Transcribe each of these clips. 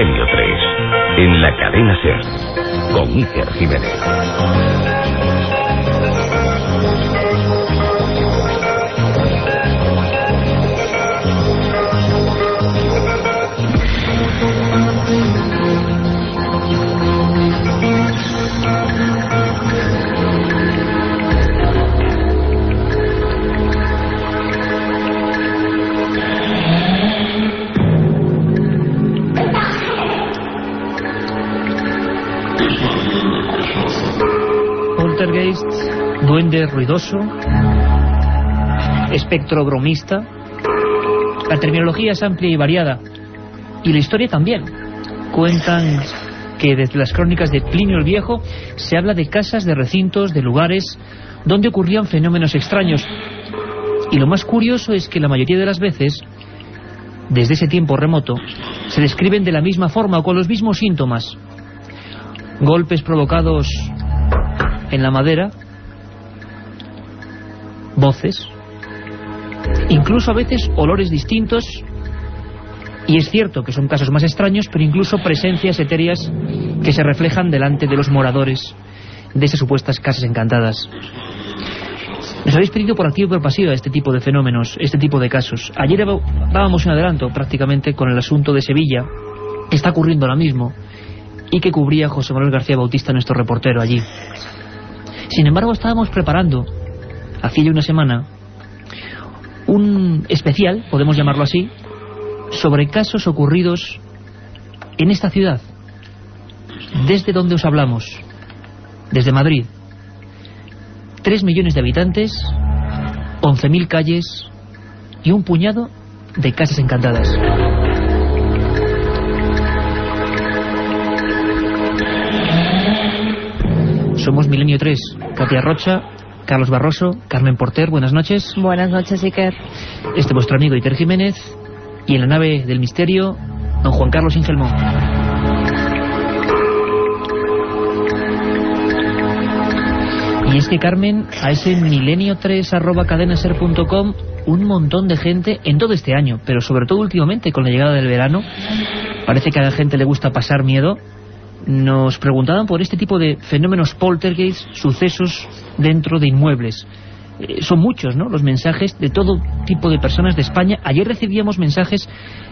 Milenio 3, en la cadena SER, con Iker Jiménez. Duende ruidoso, espectro bromista. La terminología es amplia y variada. Y la historia también. Cuentan que desde las crónicas de Plinio el Viejo se habla de casas, de recintos, de lugares donde ocurrían fenómenos extraños. Y lo más curioso es que la mayoría de las veces, desde ese tiempo remoto, se describen de la misma forma o con los mismos síntomas. Golpes provocados en la madera, voces, incluso a veces olores distintos, y es cierto que son casos más extraños, pero incluso presencias etéreas que se reflejan delante de los moradores de esas supuestas casas encantadas. Nos habéis pedido por activo y por pasiva este tipo de fenómenos, este tipo de casos. Ayer dábamos un adelanto prácticamente con el asunto de Sevilla, que está ocurriendo ahora mismo, y que cubría José Manuel García Bautista, nuestro reportero allí. Sin embargo, estábamos preparando, hacía ya una semana, un especial, podemos llamarlo así, sobre casos ocurridos en esta ciudad, desde donde os hablamos, desde Madrid. Tres millones de habitantes, once mil calles y un puñado de casas encantadas. Somos Milenio 3, Katia Rocha, Carlos Barroso, Carmen Porter, buenas noches. Buenas noches, Iker. Este vuestro amigo Iker Jiménez y en la nave del misterio, don Juan Carlos Ingelmón. Y es que Carmen, a ese milenio3 arroba cadenaser.com un montón de gente en todo este año, pero sobre todo últimamente con la llegada del verano, parece que a la gente le gusta pasar miedo, nos preguntaban por este tipo de fenómenos poltergeist, sucesos dentro de inmuebles. Eh, son muchos, ¿no?, los mensajes de todo tipo de personas de España. Ayer recibíamos mensajes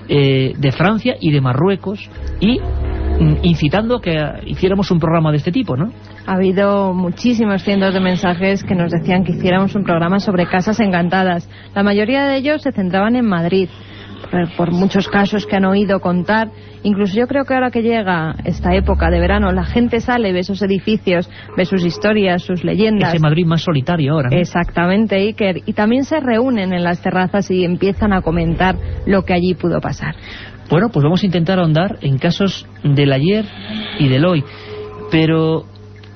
eh, de Francia y de Marruecos y mm, incitando a que hiciéramos un programa de este tipo, ¿no? Ha habido muchísimos cientos de mensajes que nos decían que hiciéramos un programa sobre casas encantadas. La mayoría de ellos se centraban en Madrid, por, por muchos casos que han oído contar Incluso yo creo que ahora que llega esta época de verano, la gente sale, ve esos edificios, ve sus historias, sus leyendas. Ese Madrid más solitario ahora. ¿no? Exactamente, Iker. Y también se reúnen en las terrazas y empiezan a comentar lo que allí pudo pasar. Bueno, pues vamos a intentar ahondar en casos del ayer y del hoy. Pero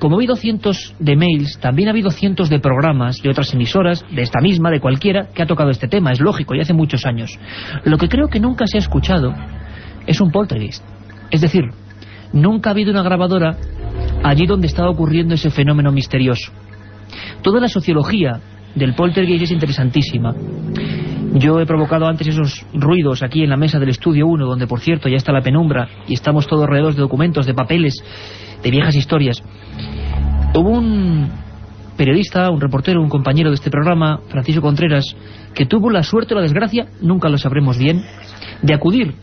como ha habido cientos de mails, también ha habido cientos de programas de otras emisoras, de esta misma, de cualquiera, que ha tocado este tema. Es lógico, y hace muchos años. Lo que creo que nunca se ha escuchado es un poltergeist. Es decir, nunca ha habido una grabadora allí donde estaba ocurriendo ese fenómeno misterioso. Toda la sociología del poltergeist es interesantísima. Yo he provocado antes esos ruidos aquí en la mesa del estudio 1, donde por cierto ya está la penumbra y estamos todos alrededor de documentos, de papeles, de viejas historias. Hubo un periodista, un reportero, un compañero de este programa, Francisco Contreras, que tuvo la suerte o la desgracia, nunca lo sabremos bien, de acudir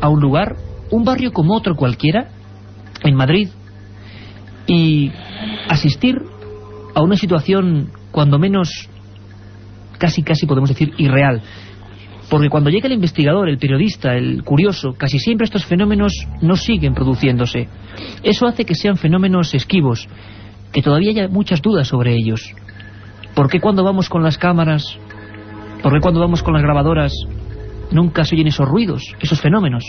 a un lugar, un barrio como otro cualquiera, en Madrid, y asistir a una situación cuando menos casi casi podemos decir irreal. Porque cuando llega el investigador, el periodista, el curioso, casi siempre estos fenómenos no siguen produciéndose. Eso hace que sean fenómenos esquivos, que todavía haya muchas dudas sobre ellos. ¿Por qué cuando vamos con las cámaras, por qué cuando vamos con las grabadoras, nunca se oyen esos ruidos, esos fenómenos?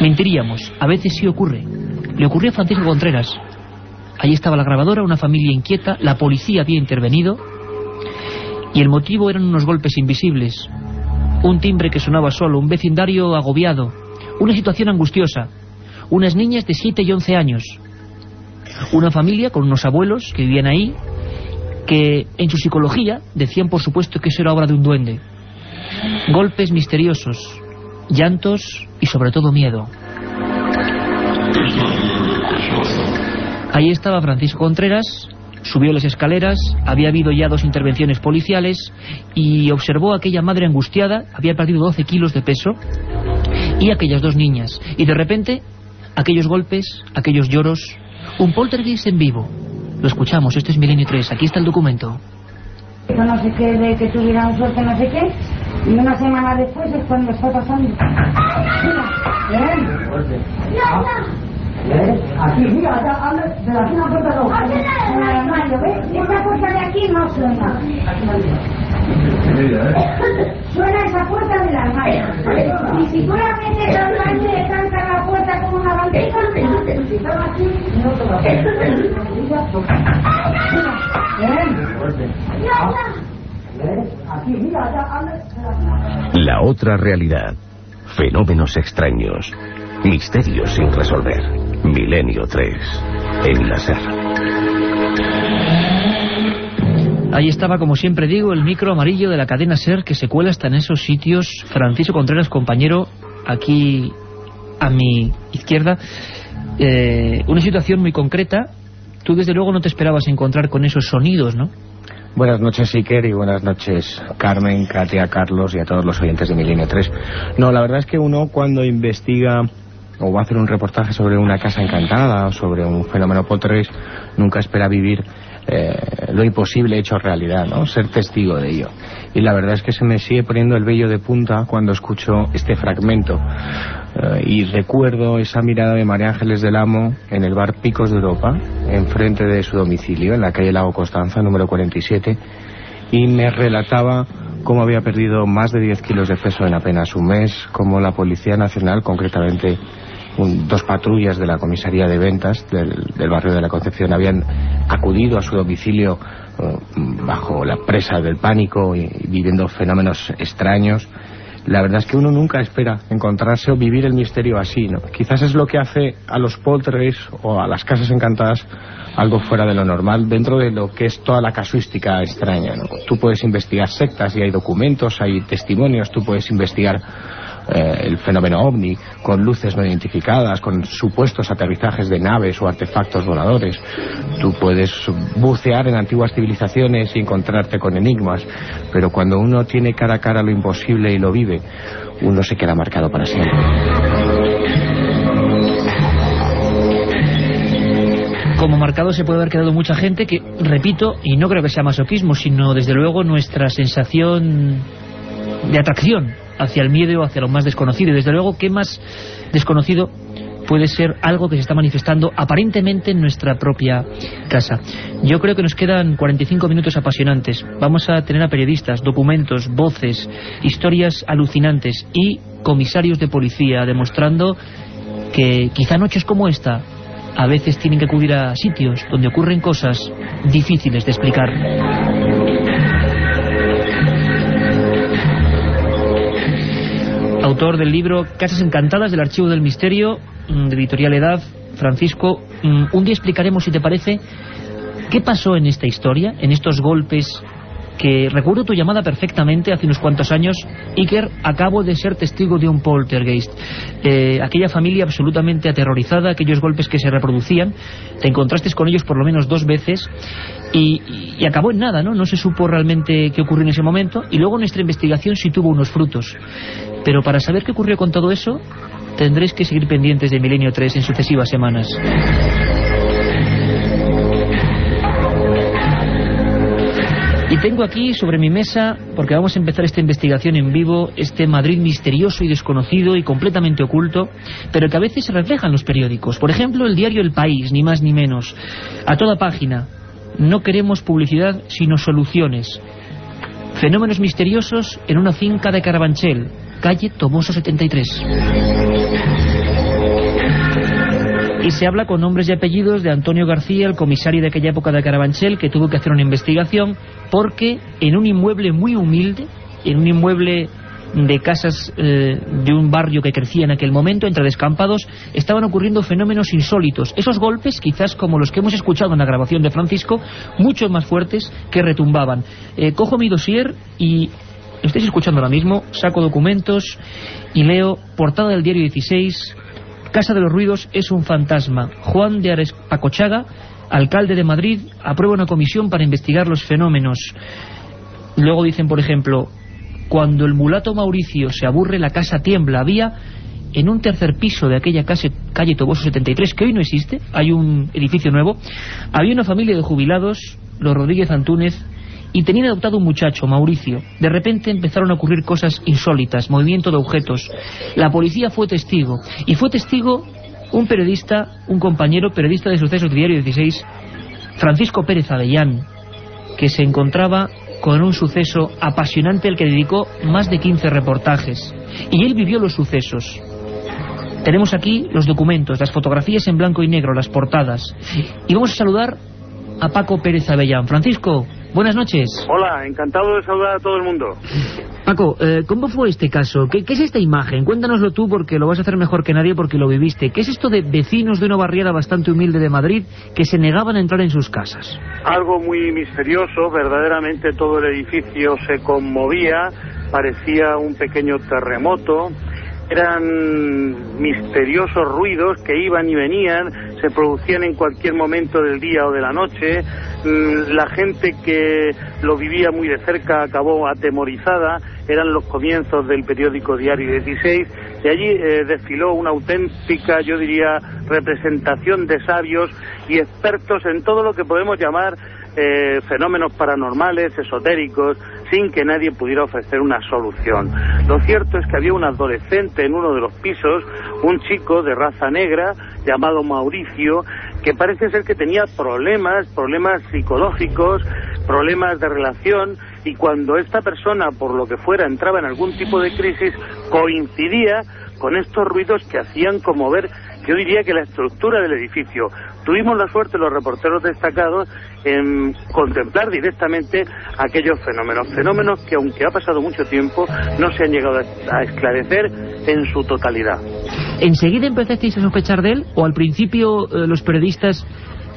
Mentiríamos, a veces sí ocurre. Le ocurrió a Francisco Contreras. Allí estaba la grabadora, una familia inquieta, la policía había intervenido y el motivo eran unos golpes invisibles, un timbre que sonaba solo, un vecindario agobiado, una situación angustiosa, unas niñas de 7 y 11 años, una familia con unos abuelos que vivían ahí, que en su psicología decían por supuesto que eso era obra de un duende. Golpes misteriosos, llantos y sobre todo miedo. Ahí estaba Francisco Contreras, subió las escaleras, había habido ya dos intervenciones policiales y observó a aquella madre angustiada, había perdido 12 kilos de peso, y aquellas dos niñas. Y de repente, aquellos golpes, aquellos lloros, un poltergeist en vivo. Lo escuchamos, este es Milenio 3, aquí está el documento. No sé qué, de que tuvieran suerte, no sé qué, y una semana después es cuando está pasando. Mira, ¿ven? ¿Ves? Aquí, mira, acá, habla de la puerta el armario, ¿ves? Esta puerta de aquí no suena. Suena esa puerta del armario. Y si fuera a meter al baño le canta la puerta como una bandera, si estaba aquí, no la otra realidad. Fenómenos extraños. Misterios sin resolver. Milenio 3. En la SER. Ahí estaba, como siempre digo, el micro amarillo de la cadena SER que se cuela hasta en esos sitios. Francisco Contreras, compañero, aquí a mi izquierda. Eh, una situación muy concreta. Tú, desde luego, no te esperabas encontrar con esos sonidos, ¿no? Buenas noches, Iker, y buenas noches, Carmen, Katia, Carlos y a todos los oyentes de Milenio 3. No, la verdad es que uno cuando investiga o va a hacer un reportaje sobre una casa encantada o sobre un fenómeno poltergeist, nunca espera vivir eh, lo imposible hecho realidad, ¿no? Ser testigo de ello. Y la verdad es que se me sigue poniendo el vello de punta cuando escucho este fragmento. Eh, y recuerdo esa mirada de María Ángeles del Amo en el bar Picos de Europa, enfrente de su domicilio, en la calle Lago Constanza, número 47, y me relataba cómo había perdido más de 10 kilos de peso en apenas un mes, cómo la Policía Nacional, concretamente un- dos patrullas de la comisaría de ventas del, del barrio de la Concepción, habían acudido a su domicilio eh, bajo la presa del pánico y, viviendo fenómenos extraños. La verdad es que uno nunca espera encontrarse o vivir el misterio así, ¿no? Quizás es lo que hace a los poltergeists o a las casas encantadas algo fuera de lo normal dentro de lo que es toda la casuística extraña, ¿no? Tú puedes investigar sectas y hay documentos, hay testimonios, tú puedes investigar eh, el fenómeno ovni con luces no identificadas, con supuestos aterrizajes de naves o artefactos voladores. Tú puedes bucear en antiguas civilizaciones y encontrarte con enigmas, pero cuando uno tiene cara a cara lo imposible y lo vive, uno se queda marcado para siempre. Como marcado se puede haber quedado mucha gente que, repito, y no creo que sea masoquismo, sino desde luego nuestra sensación de atracción hacia el miedo hacia lo más desconocido. Y desde luego, ¿qué más desconocido puede ser algo que se está manifestando aparentemente en nuestra propia casa? Yo creo que nos quedan 45 minutos apasionantes. Vamos a tener a periodistas, documentos, voces, historias alucinantes y comisarios de policía demostrando que quizá noches como esta a veces tienen que acudir a sitios donde ocurren cosas difíciles de explicar. Autor del libro Casas Encantadas del Archivo del Misterio, mm, de Editorial Edad, Francisco, mm, un día explicaremos, si te parece, qué pasó en esta historia, en estos golpes que recuerdo tu llamada perfectamente hace unos cuantos años. Iker, acabo de ser testigo de un poltergeist. Eh, aquella familia absolutamente aterrorizada, aquellos golpes que se reproducían, te encontraste con ellos por lo menos dos veces y, y acabó en nada, ¿no? No se supo realmente qué ocurrió en ese momento y luego nuestra investigación sí tuvo unos frutos. Pero para saber qué ocurrió con todo eso, tendréis que seguir pendientes de Milenio 3 en sucesivas semanas. Y tengo aquí sobre mi mesa, porque vamos a empezar esta investigación en vivo, este Madrid misterioso y desconocido y completamente oculto, pero que a veces se refleja en los periódicos. Por ejemplo, el diario El País, ni más ni menos. A toda página. No queremos publicidad, sino soluciones. Fenómenos misteriosos en una finca de Carabanchel, calle Tomoso 73. Y se habla con nombres y apellidos de Antonio García, el comisario de aquella época de Carabanchel, que tuvo que hacer una investigación porque en un inmueble muy humilde, en un inmueble de casas eh, de un barrio que crecía en aquel momento, entre descampados, estaban ocurriendo fenómenos insólitos. Esos golpes, quizás como los que hemos escuchado en la grabación de Francisco, mucho más fuertes que retumbaban. Eh, cojo mi dossier y estáis escuchando ahora mismo, saco documentos y leo portada del diario 16, Casa de los Ruidos es un fantasma. Juan de Arespacochaga, alcalde de Madrid, aprueba una comisión para investigar los fenómenos. Luego dicen, por ejemplo, cuando el mulato Mauricio se aburre, la casa tiembla. Había en un tercer piso de aquella calle Toboso 73, que hoy no existe, hay un edificio nuevo, había una familia de jubilados, los Rodríguez Antúnez, y tenían adoptado un muchacho, Mauricio. De repente empezaron a ocurrir cosas insólitas, movimiento de objetos. La policía fue testigo, y fue testigo un periodista, un compañero periodista de sucesos Diario 16, Francisco Pérez Avellán, que se encontraba con un suceso apasionante al que dedicó más de 15 reportajes. Y él vivió los sucesos. Tenemos aquí los documentos, las fotografías en blanco y negro, las portadas. Y vamos a saludar a Paco Pérez Avellán. Francisco, buenas noches. Hola, encantado de saludar a todo el mundo. Paco, eh, ¿cómo fue este caso? ¿Qué, ¿Qué, es esta imagen? Cuéntanoslo tú porque lo vas a hacer mejor que nadie porque lo viviste. ¿Qué es esto de vecinos de una barriada bastante humilde de Madrid que se negaban a entrar en sus casas? Algo muy misterioso, verdaderamente todo el edificio se conmovía, parecía un pequeño terremoto eran misteriosos ruidos que iban y venían, se producían en cualquier momento del día o de la noche. Mm, la gente que lo vivía muy de cerca acabó atemorizada. Eran los comienzos del periódico Diario 16 y allí eh, desfiló una auténtica, yo diría, representación de sabios y expertos en todo lo que podemos llamar eh, fenómenos paranormales, esotéricos, sin que nadie pudiera ofrecer una solución. Lo cierto es que había un adolescente en uno de los pisos, un chico de raza negra llamado Mauricio, que parece ser que tenía problemas, problemas psicológicos, problemas de relación, y cuando esta persona, por lo que fuera, entraba en algún tipo de crisis, coincidía con estos ruidos que hacían como ver yo diría que la estructura del edificio. Tuvimos la suerte, los reporteros destacados, en contemplar directamente aquellos fenómenos. Fenómenos que, aunque ha pasado mucho tiempo, no se han llegado a esclarecer en su totalidad. ¿Enseguida empezasteis a sospechar de él? ¿O al principio eh, los periodistas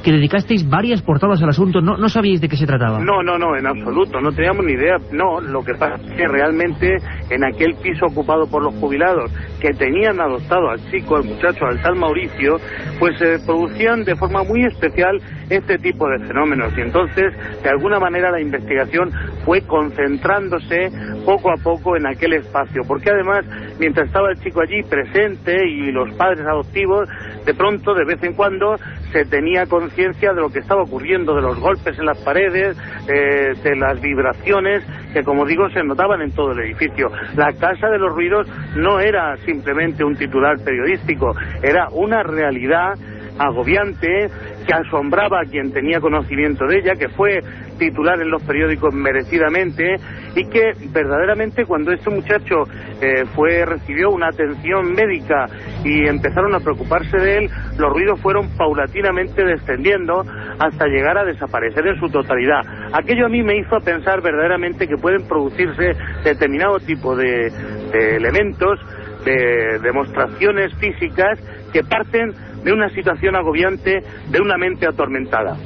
que dedicasteis varias portadas al asunto, ¿no, no sabíais de qué se trataba? No, no, no, en absoluto, no teníamos ni idea. No, lo que pasa es que realmente en aquel piso ocupado por los jubilados que tenían adoptado al chico, al muchacho, al tal Mauricio, pues se producían de forma muy especial este tipo de fenómenos. Y entonces, de alguna manera, la investigación fue concentrándose poco a poco en aquel espacio. Porque además, mientras estaba el chico allí presente y los padres adoptivos, de pronto, de vez en cuando, se tenía conciencia de lo que estaba ocurriendo, de los golpes en las paredes, eh, de las vibraciones que, como digo, se notaban en todo el edificio. La Casa de los Ruidos no era simplemente un titular periodístico, era una realidad agobiante que asombraba a quien tenía conocimiento de ella, que fue titular en los periódicos merecidamente y que verdaderamente cuando este muchacho eh, fue recibió una atención médica y empezaron a preocuparse de él, los ruidos fueron paulatinamente descendiendo hasta llegar a desaparecer en su totalidad. Aquello a mí me hizo pensar verdaderamente que pueden producirse determinado tipo de, de elementos, de demostraciones físicas que parten de una situación agobiante, de una mente atormentada.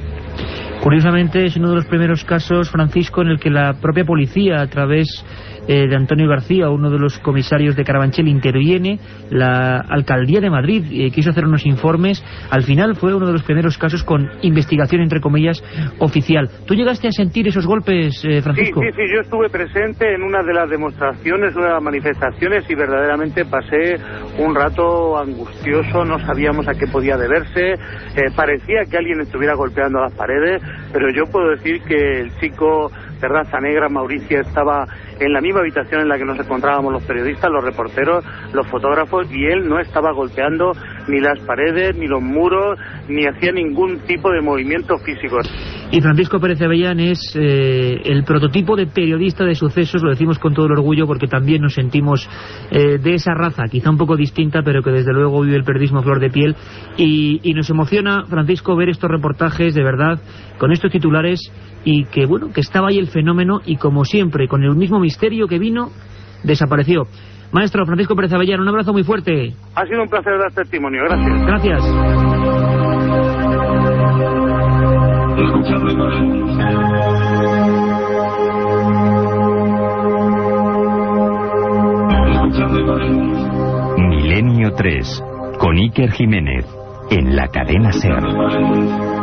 Curiosamente es uno de los primeros casos, Francisco, en el que la propia policía, a través eh, de Antonio García, uno de los comisarios de Carabanchel, interviene. La alcaldía de Madrid eh, quiso hacer unos informes. Al final fue uno de los primeros casos con investigación, entre comillas, oficial. ¿Tú llegaste a sentir esos golpes, eh, Francisco? Sí, sí, sí, yo estuve presente en una de las demostraciones, una de las manifestaciones y verdaderamente pasé un rato angustioso, no sabíamos a qué podía deberse, parecía que alguien estuviera golpeando las paredes, pero yo puedo decir que el chico de raza negra, Mauricio, estaba en la misma habitación en la que nos encontrábamos los periodistas, los reporteros, los fotógrafos, y él no estaba golpeando ni las paredes, ni los muros, ni hacía ningún tipo de movimiento físico. Y Francisco Pérez Avellán es eh, el prototipo de periodista de sucesos, lo decimos con todo el orgullo porque también nos sentimos eh, de esa raza, quizá un poco distinta, pero que desde luego vive el periodismo flor de piel. Y, y nos emociona, Francisco, ver estos reportajes, de verdad, con estos titulares, y que, bueno, que estaba ahí el fenómeno, y como siempre, con el mismo misterio que vino, desapareció. Maestro Francisco Pérez Avellán, un abrazo muy fuerte. Ha sido un placer dar testimonio, gracias. Gracias. Milenio 3. con Iker Jiménez, en la cadena SER.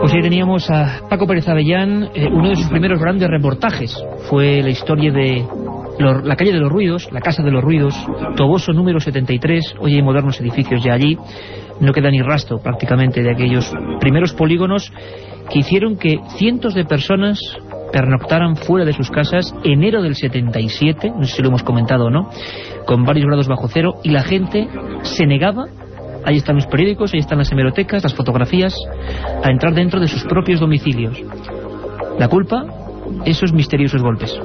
Pues ahí teníamos a Paco Pérez Avellán, eh, uno de sus primeros grandes reportajes. Fue la historia de la calle de los ruidos, la casa de los ruidos, Toboso número 73, hoy hay modernos edificios ya allí, no queda ni rastro prácticamente de aquellos primeros polígonos que hicieron que cientos de personas pernoctaran fuera de sus casas enero del 77, no sé si lo hemos comentado o no, con varios grados bajo cero, y la gente se negaba, ahí están los periódicos, ahí están las hemerotecas, las fotografías, a entrar dentro de sus propios domicilios. La culpa, esos misteriosos golpes.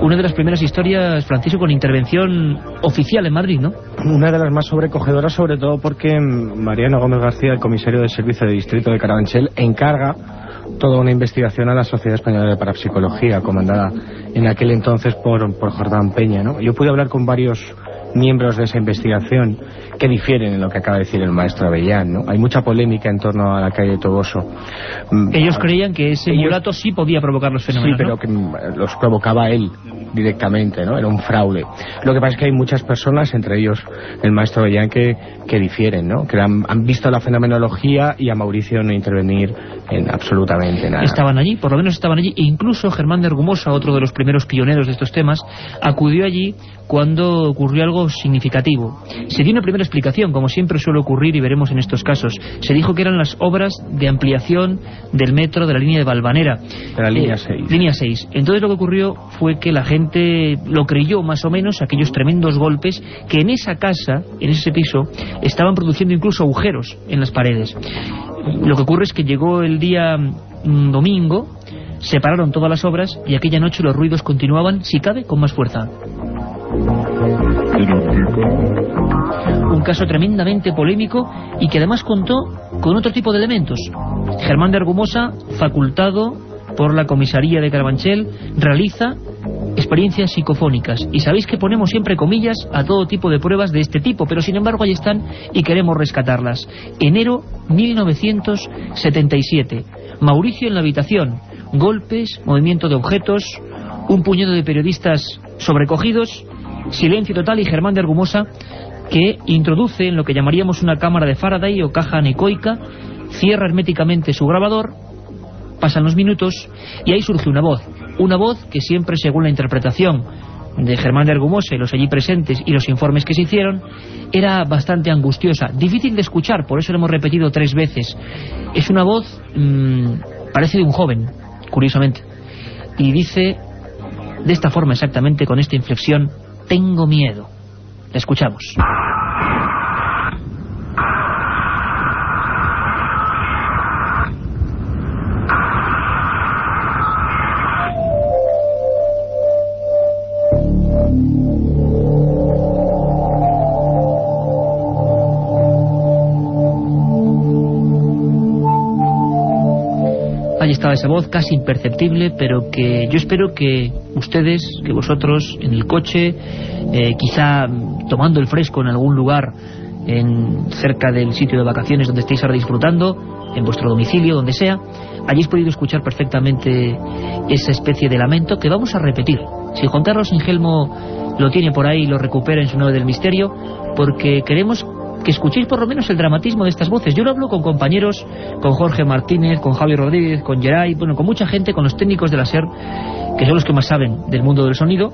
Una de las primeras historias, Francisco, con intervención oficial en Madrid, ¿no? Una de las más sobrecogedoras, sobre todo porque Mariano Gómez García, el comisario del Servicio de Distrito de Carabanchel, encarga toda una investigación a la Sociedad Española de Parapsicología, comandada en aquel entonces por, por Jordán Peña. ¿no? Yo pude hablar con varios miembros de esa investigación que difieren en lo que acaba de decir el maestro Avellán. ¿no? Hay mucha polémica en torno a la calle Toboso. Mm, Ellos creían que ese mulato sí podía provocar los fenómenos. Sí, pero que mm, los provocaba él directamente, ¿no? Era un fraude. Lo que pasa es que hay muchas personas, entre ellos el maestro Avellán, que, que difieren, ¿no? Que han, han visto la fenomenología y a Mauricio no intervenir en absolutamente nada. Estaban allí, por lo menos estaban allí. E incluso Germán de Argumosa, otro de los primeros pioneros de estos temas, acudió allí cuando ocurrió algo significativo. Se dio una primera explicación, como siempre suele ocurrir y veremos en estos casos. Se dijo que eran las obras de ampliación del metro de la línea de Valvanera. De la línea 6. Eh, línea 6. Entonces lo que ocurrió fue que la gente lo creyó más o menos, aquellos tremendos golpes, que en esa casa, en ese piso, estaban produciendo incluso agujeros en las paredes. Lo que ocurre es que llegó el día mm, domingo, separaron todas las obras y aquella noche los ruidos continuaban, si cabe, con más fuerza. Un caso tremendamente polémico y que además contó con otro tipo de elementos. Germán de Argumosa, facultado por la comisaría de Carabanchel, realiza experiencias psicofónicas. Y sabéis que ponemos siempre comillas a todo tipo de pruebas de este tipo, pero sin embargo ahí están y queremos rescatarlas. Enero 1977. Mauricio en la habitación. Golpes, movimiento de objetos, un puñado de periodistas sobrecogidos, silencio total y Germán de Argumosa que introduce en lo que llamaríamos una cámara de Faraday o caja anecoica, cierra herméticamente su grabador, pasan los minutos y ahí surge una voz. Una voz que siempre, según la interpretación de Germán de Argumosa y los allí presentes y los informes que se hicieron, era bastante angustiosa, difícil de escuchar, por eso lo hemos repetido tres veces. Es una voz, mmm, parece de un joven, curiosamente, y dice de esta forma exactamente, con esta inflexión, tengo miedo. La escuchamos. Estaba esa voz casi imperceptible, pero que yo espero que ustedes, que vosotros en el coche, eh, quizá tomando el fresco en algún lugar en, cerca del sitio de vacaciones donde estéis ahora disfrutando, en vuestro domicilio, donde sea, hayáis podido escuchar perfectamente esa especie de lamento que vamos a repetir. Si Juan Carlos Ingelmo lo tiene por ahí y lo recupera en su nuevo del misterio, porque queremos que escuchéis por lo menos el dramatismo de estas voces. Yo lo hablo con compañeros, con Jorge Martínez, con Javier Rodríguez, con Geray, bueno, con mucha gente, con los técnicos de la SER, que son los que más saben del mundo del sonido,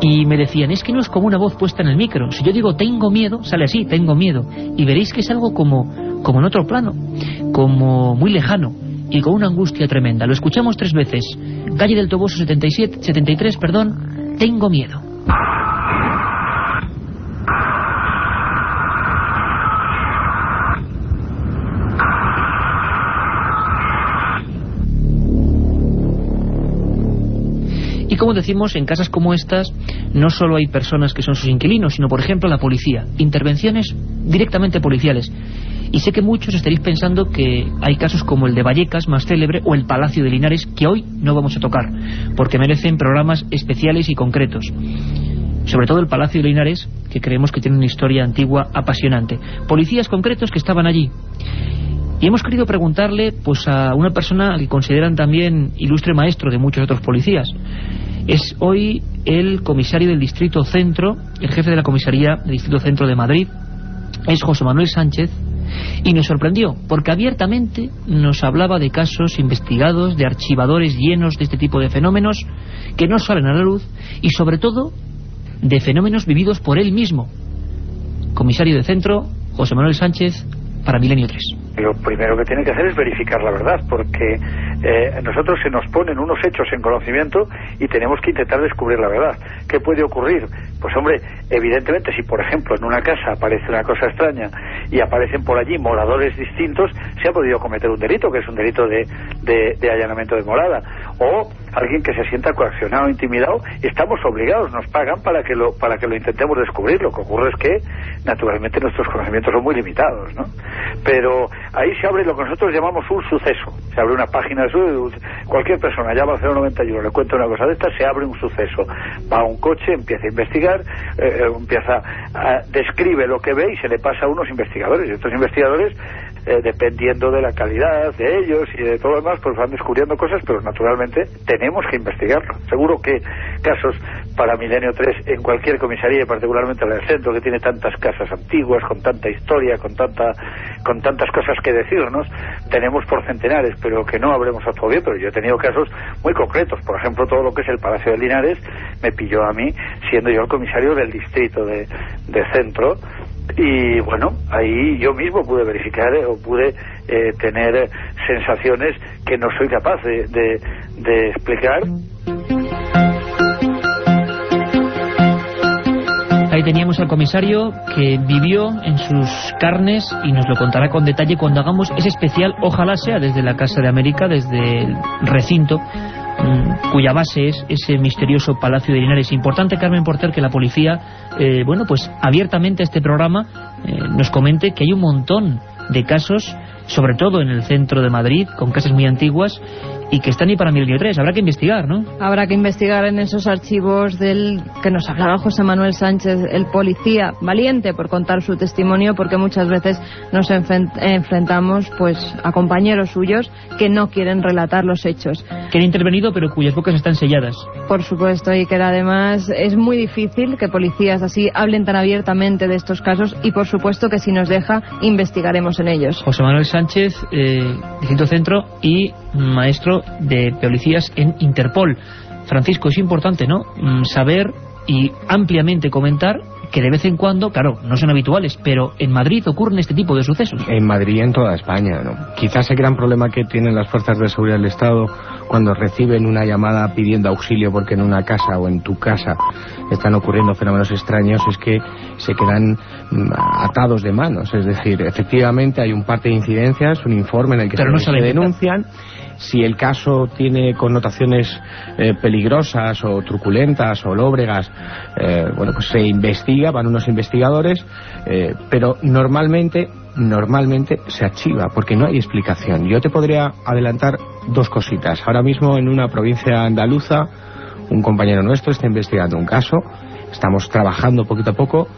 y me decían, es que no es como una voz puesta en el micro. Si yo digo tengo miedo, sale así, tengo miedo. Y veréis que es algo como, como en otro plano, como muy lejano y con una angustia tremenda. Lo escuchamos tres veces. Calle del Toboso 77, 73, perdón, tengo miedo. Como decimos, en casas como estas no solo hay personas que son sus inquilinos, sino, por ejemplo, la policía. Intervenciones directamente policiales. Y sé que muchos estaréis pensando que hay casos como el de Vallecas, más célebre, o el Palacio de Linares, que hoy no vamos a tocar, porque merecen programas especiales y concretos. Sobre todo el Palacio de Linares, que creemos que tiene una historia antigua apasionante. Policías concretos que estaban allí. Y hemos querido preguntarle pues a una persona que consideran también ilustre maestro de muchos otros policías. Es hoy el comisario del Distrito Centro, el jefe de la comisaría del Distrito Centro de Madrid, es José Manuel Sánchez, y nos sorprendió, porque abiertamente nos hablaba de casos investigados, de archivadores llenos de este tipo de fenómenos que no salen a la luz, y sobre todo de fenómenos vividos por él mismo. Comisario de Centro, José Manuel Sánchez, para Milenio 3. Lo primero que tiene que hacer es verificar la verdad, porque eh, nosotros se nos ponen unos hechos en conocimiento y tenemos que intentar descubrir la verdad. ¿Qué puede ocurrir? Pues hombre, evidentemente si por ejemplo en una casa aparece una cosa extraña y aparecen por allí moradores distintos, se ha podido cometer un delito, que es un delito de, de, allanamiento de morada. O alguien que se sienta coaccionado, intimidado, estamos obligados, nos pagan para que lo, para que lo intentemos descubrir. Lo que ocurre es que, naturalmente, nuestros conocimientos son muy limitados, ¿no? Pero ahí se abre lo que nosotros llamamos un suceso. Se abre una página cualquier persona llama al 091, le cuenta una cosa de esta, se abre un suceso. Va a un coche, empieza a investigar, eh, eh, empieza a, describe lo que ve y se le pasa a unos investigadores. Y estos investigadores, eh, dependiendo de la calidad de ellos y de todo lo demás, pues van descubriendo cosas, pero naturalmente tenemos que investigarlo. Seguro que casos para Milenio 3 en cualquier comisaría, particularmente en el centro, que tiene tantas casas antiguas, con tanta historia, con tanta con tantas cosas que decirnos, tenemos por centenares, pero que no habremos actuado bien, pero yo he tenido casos muy concretos. Por ejemplo, todo lo que es el Palacio de Linares me pilló a mí, siendo yo el comisario del distrito de, centro, y bueno, ahí yo mismo pude verificar eh, o pude eh, tener sensaciones que no soy capaz de, de explicar. Ahí teníamos al comisario que vivió en sus carnes y nos lo contará con detalle cuando hagamos ese especial, ojalá sea desde la Casa de América, desde el recinto cuya base es ese misterioso Palacio de Linares. Importante, Carmen Porter, que la policía, eh, bueno, pues abiertamente este programa eh, nos comente que hay un montón de casos, sobre todo en el centro de Madrid, con casas muy antiguas, y que están ahí para Milenio 3. Habrá que investigar, ¿no? Habrá que investigar en esos archivos del que nos hablaba José Manuel Sánchez, el policía, valiente por contar su testimonio, porque muchas veces nos enfrentamos pues a compañeros suyos que no quieren relatar los hechos. Que han intervenido, pero cuyas bocas están selladas. Por supuesto, y que además es muy difícil que policías así hablen tan abiertamente de estos casos y por supuesto que si nos deja, investigaremos en ellos. José Manuel Sánchez, eh, Distrito Centro y maestro de policías en Interpol. Francisco, es importante, ¿no?, mm, saber y ampliamente comentar que de vez en cuando, claro, no son habituales, pero en Madrid ocurren este tipo de sucesos. En Madrid y en toda España, ¿no? Quizás el gran problema que tienen las fuerzas de seguridad del Estado cuando reciben una llamada pidiendo auxilio porque en una casa o en tu casa están ocurriendo fenómenos extraños es que se quedan mm, atados de manos. Es decir, efectivamente hay un parte de incidencias, un informe en el que se, denuncian si el caso tiene connotaciones eh, peligrosas o truculentas o lóbregas, eh, bueno, pues se investiga, van unos investigadores, eh, pero normalmente, normalmente se archiva, porque no hay explicación. Yo te podría adelantar dos cositas. Ahora mismo en una provincia andaluza, un compañero nuestro está investigando un caso, estamos trabajando poquito a poco,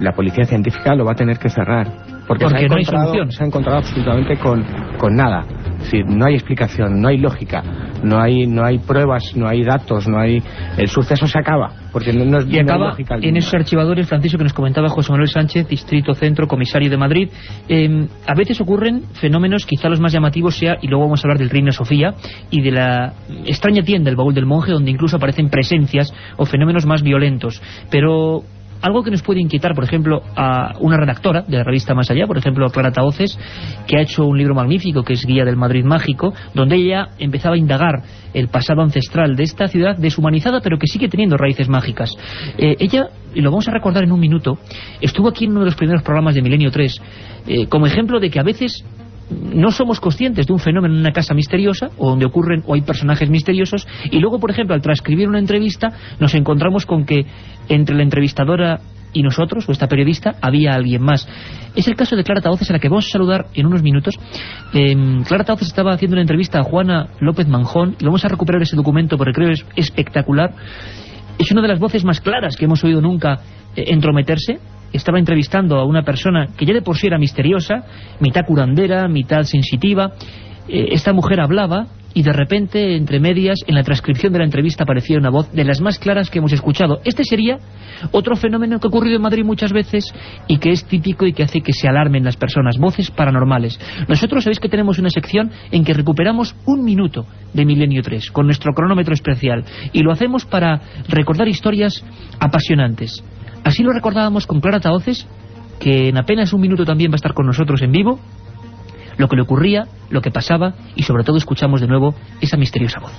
la policía científica lo va a tener que cerrar. Porque, se, ha no hay solución. se ha encontrado absolutamente con, con nada. Es decir, no hay explicación, no hay lógica, no hay, no hay pruebas, no hay datos, no hay... El suceso se acaba, porque no, y acaba en esos archivadores, Francisco, que nos comentaba José Manuel Sánchez, Distrito Centro, Comisario de Madrid. Em, a veces ocurren fenómenos, quizá los más llamativos sea, y luego vamos a hablar del Reina Sofía, y de la extraña tienda, el baúl del monje, donde incluso aparecen presencias o fenómenos más violentos. Pero algo que nos puede inquietar, por ejemplo, a una redactora de la revista Más Allá, por ejemplo, Clara Taoces, que ha hecho un libro magnífico que es Guía del Madrid Mágico, donde ella empezaba a indagar el pasado ancestral de esta ciudad deshumanizada, pero que sigue teniendo raíces mágicas. Eh, ella, y lo vamos a recordar en un minuto, estuvo aquí en uno de los primeros programas de Milenio 3, eh, como ejemplo de que a veces no somos conscientes de un fenómeno en una casa misteriosa o donde ocurren o hay personajes misteriosos y luego, por ejemplo, al transcribir una entrevista nos encontramos con que entre la entrevistadora y nosotros, o esta periodista, había alguien más. Es el caso de Clara Taoces, a la que vamos a saludar en unos minutos. Em, Clara Taoces estaba haciendo una entrevista a Juana López Manjón, y vamos a recuperar ese documento porque creo que es espectacular. Es una de las voces más claras que hemos oído nunca eh, entrometerse estaba entrevistando a una persona que ya de por sí era misteriosa, mitad curandera, mitad sensitiva. Eh, esta mujer hablaba y de repente, entre medias, en la transcripción de la entrevista aparecía una voz de las más claras que hemos escuchado. Este sería otro fenómeno que ha ocurrido en Madrid muchas veces y que es típico y que hace que se alarmen las personas, voces paranormales. Nosotros sabéis que tenemos una sección en que recuperamos un minuto de Milenio 3 con nuestro cronómetro especial y lo hacemos para recordar historias apasionantes. Así lo recordábamos con Clara Taoces, que en apenas un minuto también va a estar con nosotros en vivo, lo que le ocurría, lo que pasaba y sobre todo escuchamos de nuevo esa misteriosa voz.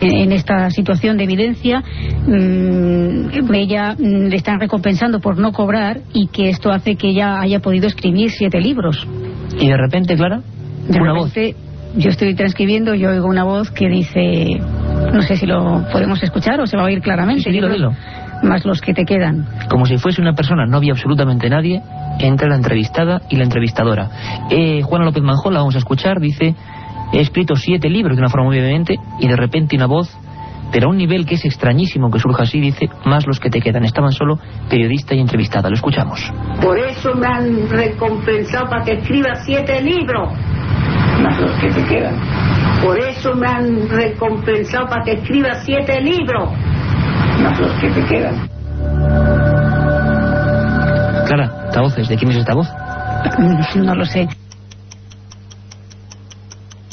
en esta situación de evidencia mmm, ella mm, le están recompensando por no cobrar y que esto hace que ella haya podido escribir siete libros y de repente Clara de una repente, voz yo estoy transcribiendo yo oigo una voz que dice no sé si lo podemos escuchar o se va a oír claramente sí, dilo, dilo. más los que te quedan como si fuese una persona no había absolutamente nadie entre la entrevistada y la entrevistadora eh, Juana López Manjón la vamos a escuchar dice He escrito siete libros de una forma muy vehemente y de repente una voz, pero a un nivel que es extrañísimo que surja así, dice, más los que te quedan. Estaban solo periodista y entrevistada. Lo escuchamos. Por eso me han recompensado para que escriba siete libros. Más los que te quedan. Por eso me han recompensado para que escriba siete libros. Más los que te quedan. Clara, esta voz, ¿de quién es esta voz? No lo sé.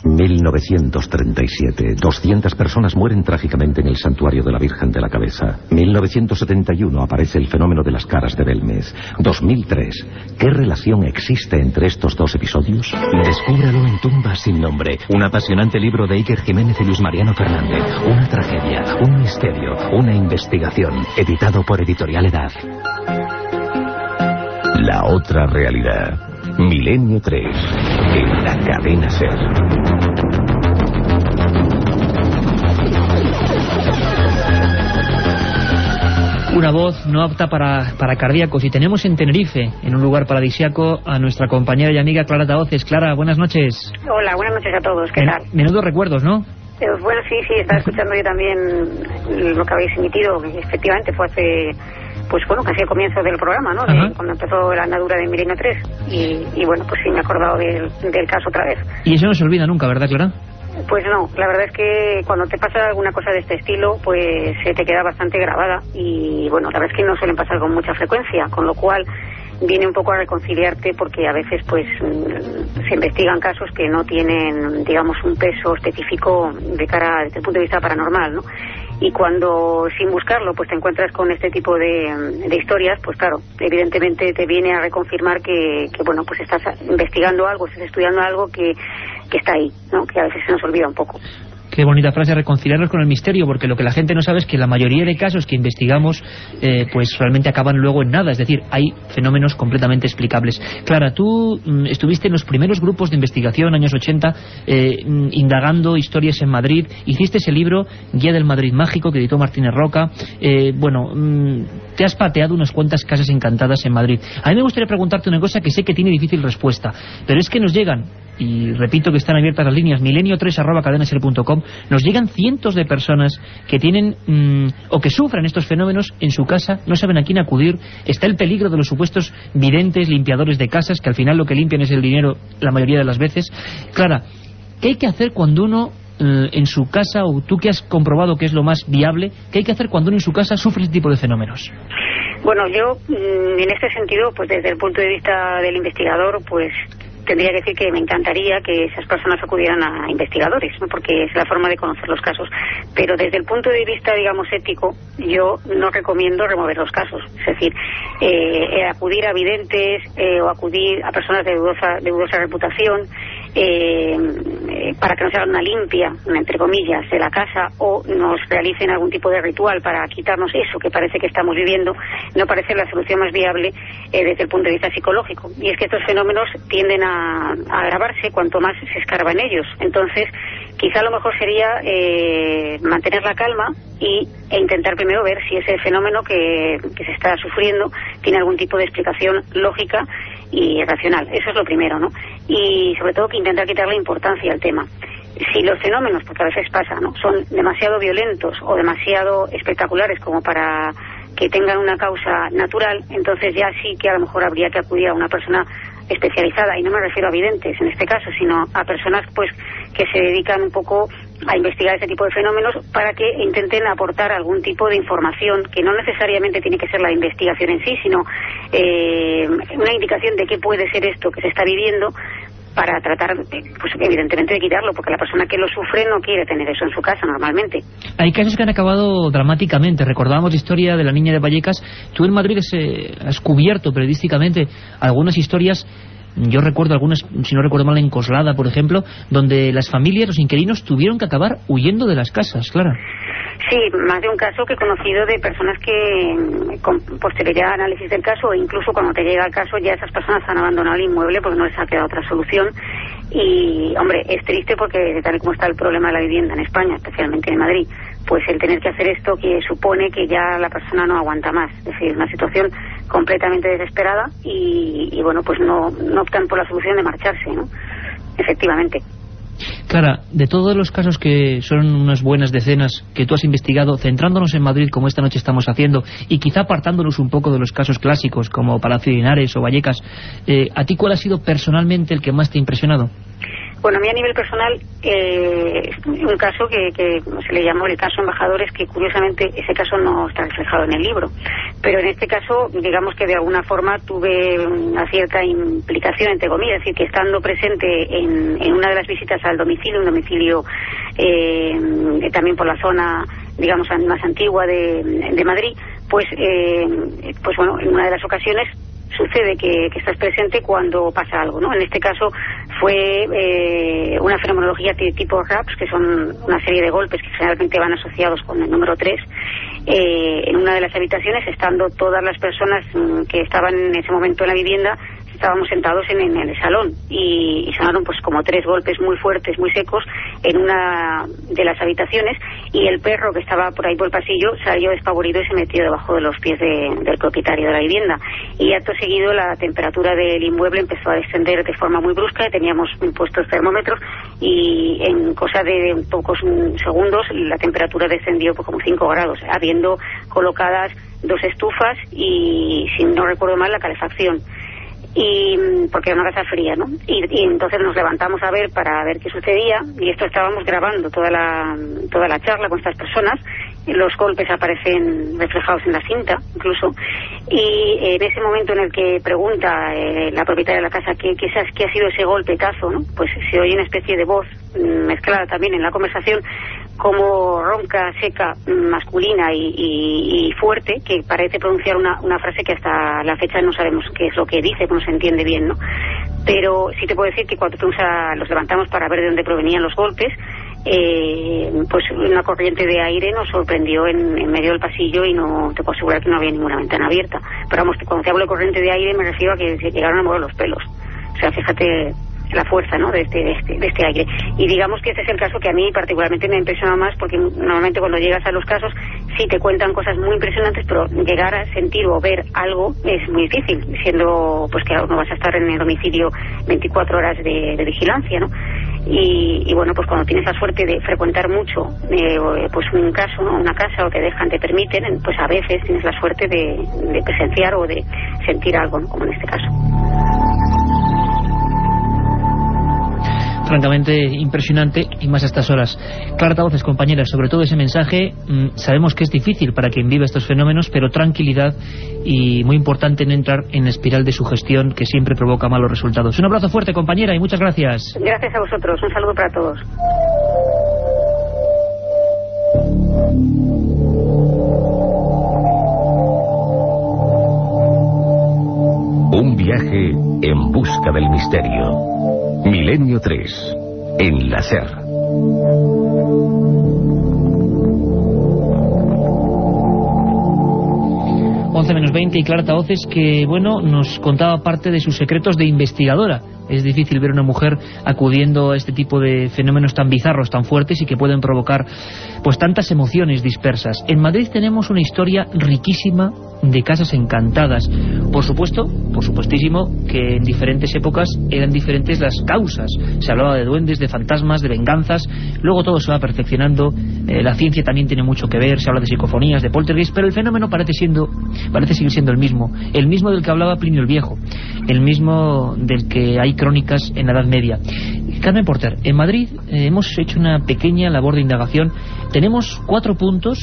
1937. 200 personas mueren trágicamente en el santuario de la Virgen de la Cabeza. 1971 aparece el fenómeno de las caras de Belmez. 2003. ¿Qué relación existe entre estos dos episodios? Descúbralo en Tumba sin nombre. Un apasionante libro de Iker Jiménez y Luis Mariano Fernández. Una tragedia, un misterio, una investigación. Editado por Editorial Edad. La otra realidad. Milenio 3. En la cadena Ser. Una voz no apta para, para cardíacos. Y tenemos en Tenerife, en un lugar paradisiaco, a nuestra compañera y amiga Clara Taoces. Clara, buenas noches. Hola, buenas noches a todos. ¿Qué tal? Menudos recuerdos, ¿no? Eh, bueno, sí, sí, estaba escuchando yo también lo que habéis emitido. Efectivamente, fue hace, pues bueno, casi el comienzo del programa, ¿no? De, cuando empezó la andadura de Milenio 3. Y, y, bueno, pues sí, me he acordado del, del caso otra vez. Y eso no se olvida nunca, ¿verdad, Clara? Pues no, la verdad es que cuando te pasa alguna cosa de este estilo, pues se te queda bastante grabada y bueno, la verdad es que no suelen pasar con mucha frecuencia, con lo cual viene un poco a reconciliarte porque a veces pues se investigan casos que no tienen, digamos, un peso específico de cara desde el punto de vista paranormal, ¿no? Y cuando sin buscarlo pues te encuentras con este tipo de, historias, pues claro, evidentemente te viene a reconfirmar que, que, bueno, pues estás investigando algo, estás estudiando algo que, que está ahí, ¿no? Que a veces se nos olvida un poco. Qué bonita frase, reconciliarnos con el misterio, porque lo que la gente no sabe es que la mayoría de casos que investigamos, eh, pues realmente acaban luego en nada, es decir, hay fenómenos completamente explicables. Clara, tú mm, estuviste en los primeros grupos de investigación, años 80, eh, mm, indagando historias en Madrid, hiciste ese libro, Guía del Madrid Mágico, que editó Martínez Roca, eh, bueno, mm, te has pateado unas cuantas casas encantadas en Madrid. A mí me gustaría preguntarte una cosa que sé que tiene difícil respuesta, pero es que nos llegan y repito que están abiertas las líneas milenio3 arroba cadenaser.com nos llegan cientos de personas que tienen mmm, o que sufren estos fenómenos en su casa, no saben a quién acudir. Está el peligro de los supuestos videntes, limpiadores de casas, que al final lo que limpian es el dinero la mayoría de las veces. Clara, ¿qué hay que hacer cuando uno eh, en su casa, o tú que has comprobado que es lo más viable, qué hay que hacer cuando uno en su casa sufre este tipo de fenómenos? Bueno, yo mm, en este sentido, pues desde el punto de vista del investigador, pues tendría que decir que me encantaría que esas personas acudieran a investigadores, ¿no? porque es la forma de conocer los casos. Pero desde el punto de vista, digamos, ético, yo no recomiendo remover los casos. Es decir, eh, eh, acudir a videntes eh, o acudir a personas de dudosa, de dudosa reputación eh, para que nos hagan una limpia, entre comillas, de la casa o nos realicen algún tipo de ritual para quitarnos eso que parece que estamos viviendo, no parece la solución más viable eh, desde el punto de vista psicológico. Y es que estos fenómenos tienden a, a agravarse cuanto más se escarba en ellos. Entonces, quizá lo mejor sería eh, mantener la calma y, e intentar primero ver si ese fenómeno que, que se está sufriendo tiene algún tipo de explicación lógica y racional. Eso es lo primero, ¿no? Y sobre todo que intentar quitarle importancia al tema. Si los fenómenos, porque a veces pasa, ¿no? Son demasiado violentos o demasiado espectaculares como para que tengan una causa natural, entonces ya sí que a lo mejor habría que acudir a una persona especializada, y no me refiero a videntes en este caso, sino a personas pues que se dedican un poco a investigar ese tipo de fenómenos para que intenten aportar algún tipo de información que no necesariamente tiene que ser la investigación en sí, sino eh, una indicación de qué puede ser esto que se está viviendo para tratar, pues evidentemente, de quitarlo, porque la persona que lo sufre no quiere tener eso en su casa normalmente. Hay casos que han acabado dramáticamente. Recordábamos la historia de la niña de Vallecas. Tú en Madrid has cubierto periodísticamente algunas historias yo recuerdo algunas, si no recuerdo mal, en Coslada, por ejemplo, donde las familias, los inquilinos, tuvieron que acabar huyendo de las casas, claro. Sí, más de un caso que he conocido de personas que con posterioridad análisis del caso o incluso cuando te llega el caso ya esas personas han abandonado el inmueble porque no les ha quedado otra solución y hombre, es triste porque tal y como está el problema de la vivienda en España, especialmente en Madrid, pues el tener que hacer esto que supone que ya la persona no aguanta más, es decir, una situación completamente desesperada y, y bueno, pues no, no optan por la solución de marcharse, ¿no? Efectivamente. Clara, de todos los casos que son unas buenas decenas que tú has investigado, centrándonos en Madrid como esta noche estamos haciendo y quizá apartándonos un poco de los casos clásicos como Palacio de Linares o Vallecas, eh, ¿a ti cuál ha sido personalmente el que más te ha impresionado? Bueno, a mí a nivel personal, eh, un caso que, se le llamó el caso embajadores, que curiosamente ese caso no está reflejado en el libro. Pero en este caso, digamos que de alguna forma tuve una cierta implicación, entre comillas, es decir, que estando presente en, una de las visitas al domicilio, un domicilio eh, también por la zona, digamos, más antigua de, Madrid, pues, eh, pues bueno, en una de las ocasiones sucede que, estás presente cuando pasa algo, ¿no? En este caso fue eh, una fenomenología tipo RAPS, que son una serie de golpes que generalmente van asociados con el número 3, eh, en una de las habitaciones, estando todas las personas mm, que estaban en ese momento en la vivienda estábamos sentados en, el salón y, sonaron pues como tres golpes muy fuertes, muy secos en una de las habitaciones y el perro que estaba por ahí por el pasillo salió despavorido y se metió debajo de los pies del propietario de la vivienda. Y acto seguido la temperatura del inmueble empezó a descender de forma muy brusca, teníamos puestos termómetros y en cosa de pocos segundos la temperatura descendió por como 5 grados, habiendo colocadas dos estufas y, si no recuerdo mal, la calefacción y mm, porque era una casa fría, ¿no? Y, entonces nos levantamos a ver para ver qué sucedía y esto estábamos grabando toda la toda la charla con estas personas los golpes aparecen reflejados en la cinta incluso y en ese momento en el que pregunta eh, la propietaria de la casa qué, qué, qué, ha sido ese golpetazo, ¿no? pues se oye una especie de voz mm, mezclada también en la conversación como ronca, seca, masculina y, fuerte, que parece pronunciar una, una, frase que hasta la fecha no sabemos qué es lo que dice, no se entiende bien, ¿no? Pero sí te puedo decir que cuando los levantamos para ver de dónde provenían los golpes, eh, pues una corriente de aire nos sorprendió en, medio del pasillo y no te puedo asegurar que no había ninguna ventana abierta. Pero vamos, cuando te hablo de corriente de aire me refiero a que se llegaron a mover los pelos. O sea, fíjate la fuerza ¿no? Este, de, este, de, este, aire. Y digamos que este es el caso que a mí particularmente me impresiona más porque normalmente cuando llegas a los casos sí te cuentan cosas muy impresionantes, pero llegar a sentir o ver algo es muy difícil, siendo pues que no vas a estar en el domicilio 24 horas de, vigilancia, ¿no? Y, bueno, pues cuando tienes la suerte de frecuentar mucho eh, pues un caso, una casa o te dejan, te permiten, pues a veces tienes la suerte de, presenciar o de sentir algo, como en este caso. Francamente impresionante y más a estas horas. Clara voces, compañeras, sobre todo ese mensaje, mm, sabemos que es difícil para quien vive estos fenómenos, pero tranquilidad y muy importante no entrar en la espiral de sugestión que siempre provoca malos resultados. Un abrazo fuerte, compañera, y muchas gracias. Gracias a vosotros. Un saludo para todos. Un viaje en busca del misterio. Milenio 3, en la menos 20 y Clara Taoces que, bueno, nos contaba parte de sus secretos de investigadora. Es difícil ver una mujer acudiendo a este tipo de fenómenos tan bizarros, tan fuertes y que pueden provocar pues tantas emociones dispersas. En Madrid tenemos una historia riquísima de casas encantadas. Por supuesto, por supuestísimo, que en diferentes épocas eran diferentes las causas. Se hablaba de duendes, de fantasmas, de venganzas. Luego todo se va perfeccionando. Eh, la ciencia también tiene mucho que ver. Se habla de psicofonías, de poltergeist, pero el fenómeno parece siendo, parece seguir siendo el mismo. El mismo del que hablaba Plinio el Viejo. El mismo del que hay crónicas en la Edad Media. Carmen Porter, en Madrid eh, hemos hecho una pequeña labor de indagación. Tenemos cuatro puntos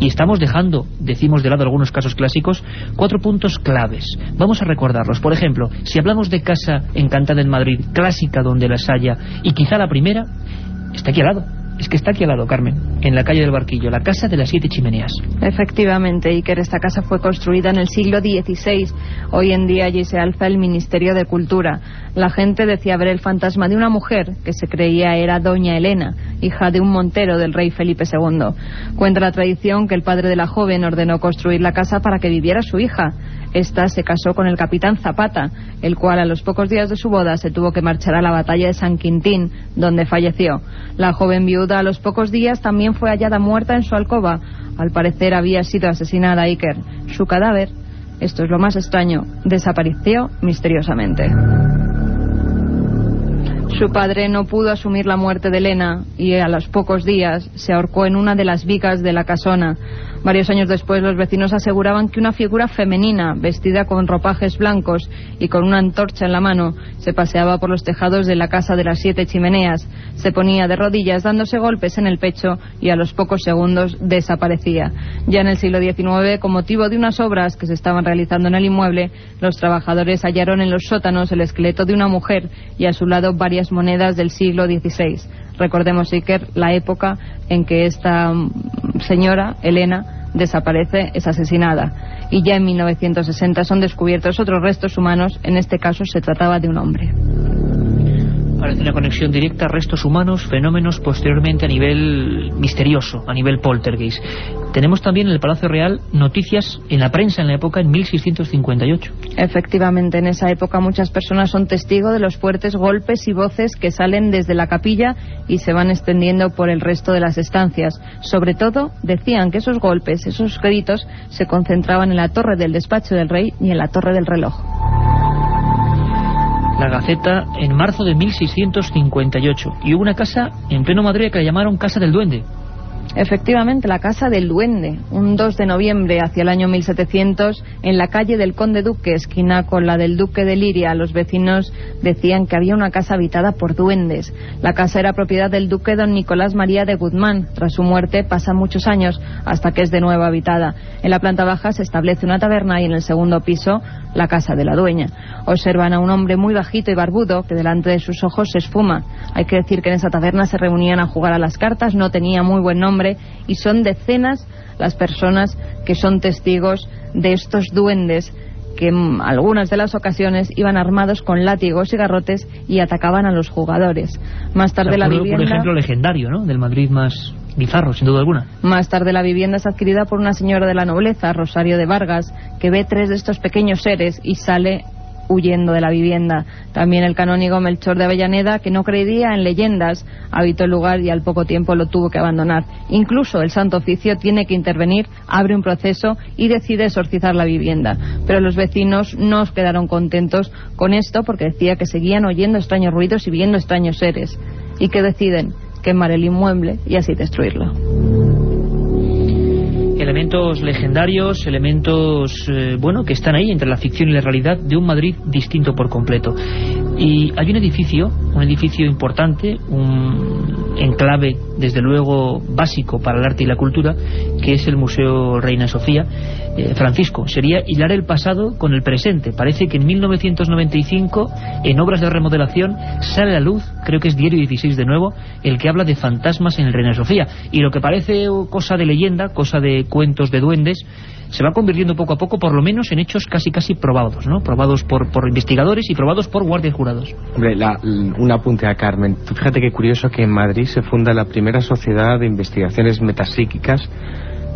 y estamos dejando, decimos de lado algunos casos clásicos, cuatro puntos claves. Vamos a recordarlos. Por ejemplo, si hablamos de Casa Encantada en Madrid, clásica donde las haya, y quizá la primera, está aquí al lado es que está aquí al lado, Carmen, en la calle del Barquillo, la Casa de las Siete Chimeneas. Efectivamente, Iker, esta casa fue construida en el siglo XVI. Hoy en día allí se alza el Ministerio de Cultura. La gente decía ver el fantasma de una mujer que se creía era Doña Elena, hija de un montero del rey Felipe II. Cuenta la tradición que el padre de la joven ordenó construir la casa para que viviera su hija. Esta se casó con el capitán Zapata, el cual a los pocos días de su boda se tuvo que marchar a la batalla de San Quintín, donde falleció. La joven viuda a los pocos días también fue hallada muerta en su alcoba. Al parecer había sido asesinada Iker. Su cadáver, esto es lo más extraño, desapareció misteriosamente. Su padre no pudo asumir la muerte de Elena y a los pocos días se ahorcó en una de las vigas de la casona. Varios años después los vecinos aseguraban que una figura femenina, vestida con ropajes blancos y con una antorcha en la mano, se paseaba por los tejados de la casa de las siete chimeneas, se ponía de rodillas dándose golpes en el pecho y a los pocos segundos desaparecía. Ya en el siglo XIX, con motivo de unas obras que se estaban realizando en el inmueble, los trabajadores hallaron en los sótanos el esqueleto de una mujer y a su lado varias monedas del siglo XVI. Recordemos, Iker, la época en que esta señora, Elena, desaparece, es asesinada. Y ya en 1960 son descubiertos otros restos humanos, en este caso se trataba de un hombre. Parece una conexión directa, restos humanos, fenómenos posteriormente a nivel misterioso, a nivel poltergeist. Tenemos también en el Palacio Real noticias en la prensa en la época, en 1658. Efectivamente, en esa época muchas personas son testigos de los fuertes golpes y voces que salen desde la capilla y se van extendiendo por el resto de las estancias. Sobre todo, decían que esos golpes, esos gritos, se concentraban en la torre del despacho del rey y en la torre del reloj la Gaceta en marzo de 1658 y hubo una casa en pleno Madrid que la llamaron Casa del Duende Efectivamente, la Casa del Duende, un 2 de noviembre hacia el año 1700, en la calle del Conde Duque, esquina con la del Duque de Liria, los vecinos decían que había una casa habitada por duendes. La casa era propiedad del Duque don Nicolás María de Guzmán. Tras su muerte pasan muchos años hasta que es de nuevo habitada. En la planta baja se establece una taberna y en el segundo piso la casa de la dueña. Observan a un hombre muy bajito y barbudo que delante de sus ojos se esfuma. Hay que decir que en esa taberna se reunían a jugar a las cartas, no tenía muy buen nombre y son decenas las personas que son testigos de estos duendes que en algunas de las ocasiones iban armados con látigos y garrotes y atacaban a los jugadores. Más tarde la vivienda... Por ejemplo, legendario, ¿no? Del Madrid más bizarro, sin duda alguna. Más tarde la vivienda es adquirida por una señora de la nobleza, Rosario de Vargas, que ve tres de estos pequeños seres y sale huyendo de la vivienda. También el canónigo Melchor de Avellaneda, que no creía en leyendas, habitó el lugar y al poco tiempo lo tuvo que abandonar. Incluso el Santo Oficio tiene que intervenir, abre un proceso y decide exorcizar la vivienda. Pero los vecinos no quedaron contentos con esto porque decía que seguían oyendo extraños ruidos y viendo extraños seres. ¿Y que deciden? quemar el inmueble y así destruirlo. Elementos legendarios, elementos, eh, bueno, que están ahí entre la ficción y la realidad de un Madrid distinto por completo. Y hay un edificio, un edificio importante, un enclave, desde luego, básico para el arte y la cultura, que es el Museo Reina Sofía, eh, Francisco, sería hilar el pasado con el presente. Parece que en 1995, en obras de remodelación, sale a la luz, creo que es Diario 16 de nuevo, el que habla de fantasmas en el Reina Sofía. Y lo que parece cosa de leyenda, cosa de cuentos de duendes, se va convirtiendo poco a poco, por lo menos, en hechos casi casi probados, ¿no? Probados por, por investigadores y probados por guardias jurados. Hombre, la, un apunte a Carmen. fíjate qué curioso que en Madrid se funda la primera sociedad de investigaciones metapsíquicas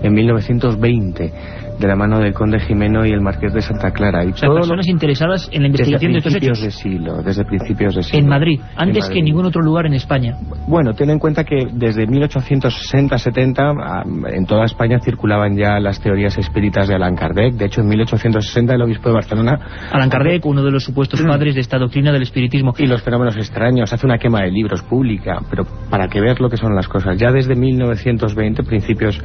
en 1920 de la mano del conde Jimeno y el marqués de Santa Clara. Y o sea, personas interesadas en la investigación de estos hechos. De siglo, desde principios de siglo. En Madrid, antes que en ningún otro lugar en España. Bueno, ten en cuenta que desde 1860-70 en toda España circulaban ya las teorías espíritas de Allan Kardec. De hecho, en 1860 el obispo de Barcelona... Allan Kardec, uno de los supuestos padres de esta doctrina del espiritismo. Y los fenómenos extraños, hace una quema de libros pública, pero para que veas lo que son las cosas. Ya desde 1920, principios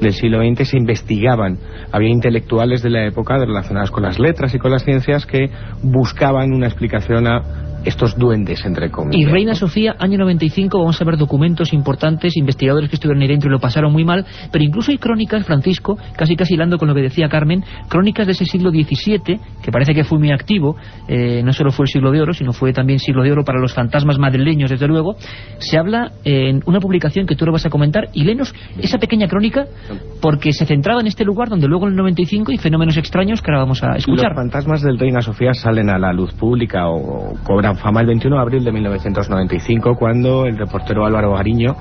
del siglo XX, se investigaban. Había intelectuales de la época relacionadas con las letras y con las ciencias que buscaban una explicación a estos duendes, entre comillas. Y Reina Sofía, año 95, vamos a ver documentos importantes, investigadores que estuvieron ahí dentro y lo pasaron muy mal, pero incluso hay crónicas, Francisco, casi casi hilando con lo que decía Carmen, crónicas de ese siglo XVII, que parece que fue muy activo, eh, no solo fue el siglo de oro, sino fue también siglo de oro para los fantasmas madrileños, desde luego. Se habla en una publicación que tú lo vas a comentar, y lenos esa pequeña crónica, porque se centraba en este lugar donde luego en el 95 hay fenómenos extraños que ahora vamos a escuchar. Los fantasmas del Reina Sofía salen a la luz pública o cobran fama el 21 de abril de 1995 cuando el reportero Álvaro Gariño,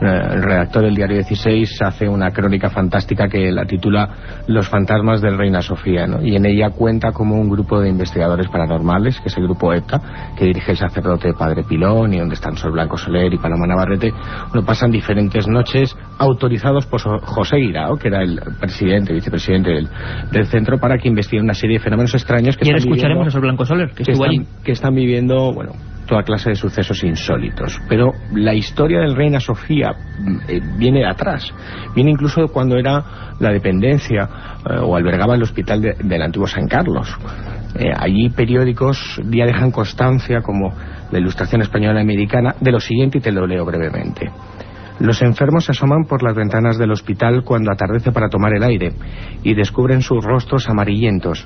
eh, el redactor del diario 16, hace una crónica fantástica que la titula Los fantasmas del Reina Sofía y en ella cuenta como un grupo de investigadores paranormales, que es el grupo ETA, que dirige el sacerdote Padre Pilón y donde están Sol Blanco Soler y Paloma Navarrete, bueno, pasan diferentes noches autorizados por José Irao, que era el presidente, vicepresidente del, del centro, para que investigue una serie de fenómenos extraños que y ahora escucharemos a Sol Blanco Soler, que, estuvo están, allí. que están viviendo, bueno, toda clase de sucesos insólitos. Pero la historia del Reina Sofía eh, viene de atrás. Viene incluso cuando era la dependencia eh, o albergaba el hospital de, del antiguo San Carlos. Eh, allí periódicos ya dejan constancia como la Ilustración Española Americana de lo siguiente y te lo leo brevemente. Los enfermos se asoman por las ventanas del hospital cuando atardece para tomar el aire y descubren sus rostros amarillentos,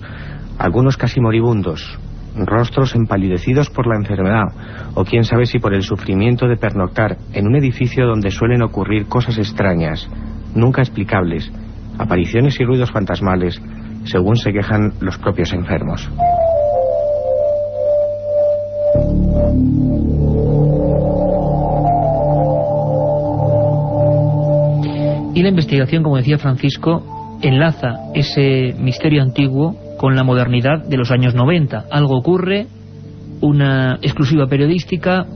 algunos casi moribundos, rostros empalidecidos por la enfermedad, o quién sabe si por el sufrimiento de pernoctar en un edificio donde suelen ocurrir cosas extrañas, nunca explicables, apariciones y ruidos fantasmales, según se quejan los propios enfermos. Y la investigación, como decía Francisco, enlaza ese misterio antiguo con la modernidad de los años 90. Algo ocurre, una exclusiva periodística,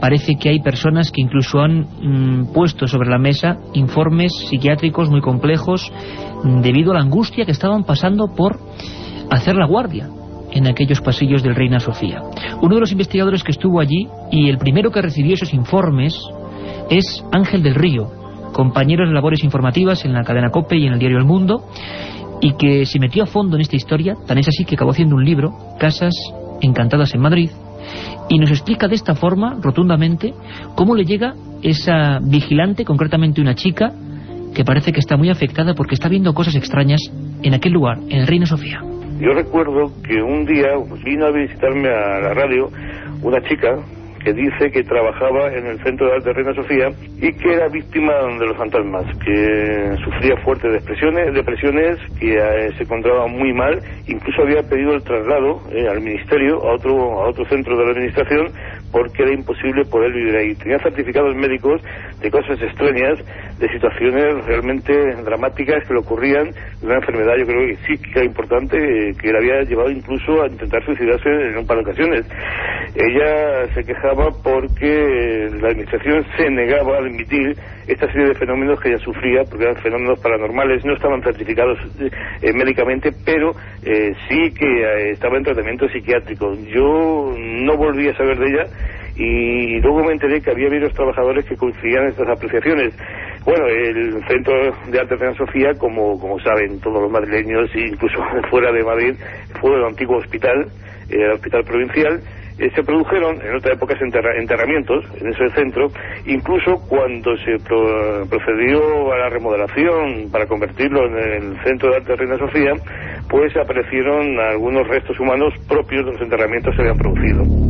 parece que hay personas que incluso han mm, puesto sobre la mesa informes psiquiátricos muy complejos debido a la angustia que estaban pasando por hacer la guardia en aquellos pasillos del Reina Sofía. Uno de los investigadores que estuvo allí y el primero que recibió esos informes es Ángel del Río, compañero de labores informativas en la cadena COPE y en el diario El Mundo, y que se metió a fondo en esta historia, tan es así que acabó haciendo un libro, Casas Encantadas en Madrid, y nos explica de esta forma, rotundamente, cómo le llega esa vigilante, concretamente una chica, que parece que está muy afectada porque está viendo cosas extrañas en aquel lugar, en el Reina Sofía. Yo recuerdo que un día pues, vino a visitarme a la radio una chica que dice que trabajaba en el centro de arte Reina Sofía y que era víctima de los fantasmas, que sufría fuertes depresiones, depresiones que eh, se encontraba muy mal, incluso había pedido el traslado eh, al ministerio, a otro, a otro centro de la administración, porque era imposible poder vivir ahí. Tenía certificados médicos de cosas extrañas, de situaciones realmente dramáticas que le ocurrían, de una enfermedad yo creo que psíquica importante, eh, que le había llevado incluso a intentar suicidarse en un par de ocasiones. Ella se quejaba porque la administración se negaba a admitir esta serie de fenómenos que ella sufría, porque eran fenómenos paranormales, no estaban certificados eh, médicamente, pero eh, sí que eh, estaba en tratamiento psiquiátrico. Yo no volví a saber de ella y luego me enteré que había varios trabajadores que coincidían en estas apreciaciones. Bueno, el Centro de Arte de Sofía, como, como saben todos los madrileños, incluso fuera de Madrid, fue el antiguo hospital, el hospital provincial, eh, se produjeron en otra época enterra enterramientos en ese centro, incluso cuando se pro procedió a la remodelación para convertirlo en el centro de arte de Reina Sofía, pues aparecieron algunos restos humanos propios de los enterramientos que se habían producido.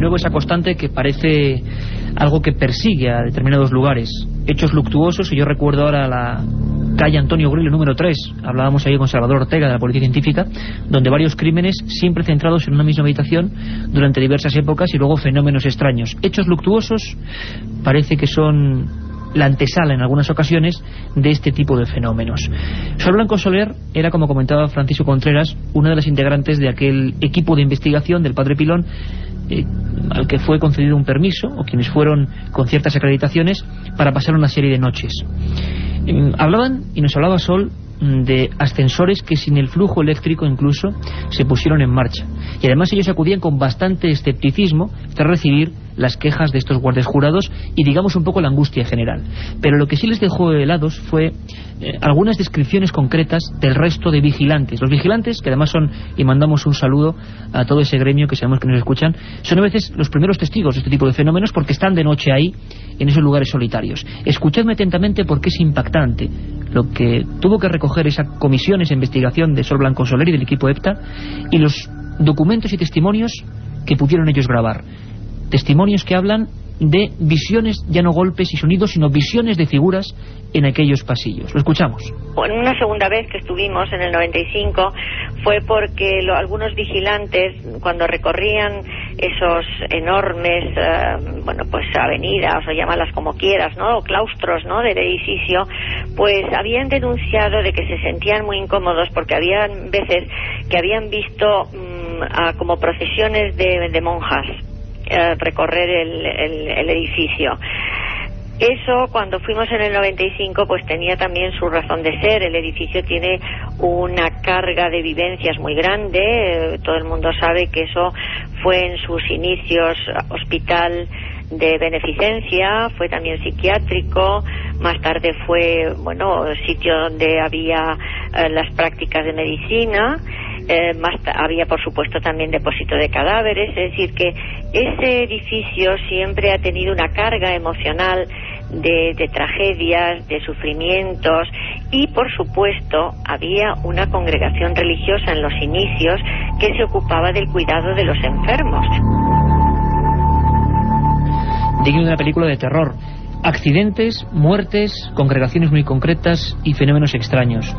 Nuevo esa constante que parece algo que persigue a determinados lugares. Hechos luctuosos, y yo recuerdo ahora la calle Antonio Grillo número 3, hablábamos ahí con Salvador Ortega de la Policía Científica, donde varios crímenes siempre centrados en una misma habitación durante diversas épocas y luego fenómenos extraños. Hechos luctuosos parece que son la antesala en algunas ocasiones de este tipo de fenómenos. Sol Blanco Soler era, como comentaba Francisco Contreras, una de las integrantes de aquel equipo de investigación del Padre Pilón eh, al que fue concedido un permiso, o quienes fueron con ciertas acreditaciones, para pasar una serie de noches. Eh, hablaban, y nos hablaba Sol, mm, de ascensores que sin el flujo eléctrico incluso se pusieron en marcha. Y además ellos acudían con bastante escepticismo tras recibir las quejas de estos guardias jurados y digamos un poco la angustia general. Pero lo que sí les dejó helados fue eh, algunas descripciones concretas del resto de vigilantes. Los vigilantes, que además son, y mandamos un saludo a todo ese gremio que sabemos que nos escuchan, son a veces los primeros testigos de este tipo de fenómenos porque están de noche ahí, en esos lugares solitarios. Escuchadme atentamente porque es impactante lo que tuvo que recoger esa comisión, esa investigación de Sol Blanco Soler y del equipo EPTA y los documentos y testimonios que pudieron ellos grabar testimonios que hablan de visiones, ya no golpes y sonidos, sino visiones de figuras en aquellos pasillos. Lo escuchamos. Una segunda vez que estuvimos en el 95 fue porque algunos vigilantes, cuando recorrían esos enormes, eh, bueno, pues avenidas o llámalas como quieras, ¿no? O claustros, ¿no? Del edificio, pues habían denunciado de que se sentían muy incómodos porque habían veces que habían visto mm, como procesiones de monjas eh, recorrer el, el, edificio. Eso, cuando fuimos en el 95, pues tenía también su razón de ser. El edificio tiene una carga de vivencias muy grande. Eh, todo el mundo sabe que eso fue en sus inicios hospital de beneficencia, fue también psiquiátrico, más tarde fue, bueno, sitio donde había eh, las prácticas de medicina eh, más había por supuesto también depósito de cadáveres, es decir que ese edificio siempre ha tenido una carga emocional de, de, tragedias, de sufrimientos y por supuesto había una congregación religiosa en los inicios que se ocupaba del cuidado de los enfermos. Digno de una película de terror accidentes, muertes, congregaciones muy concretas y fenómenos extraños.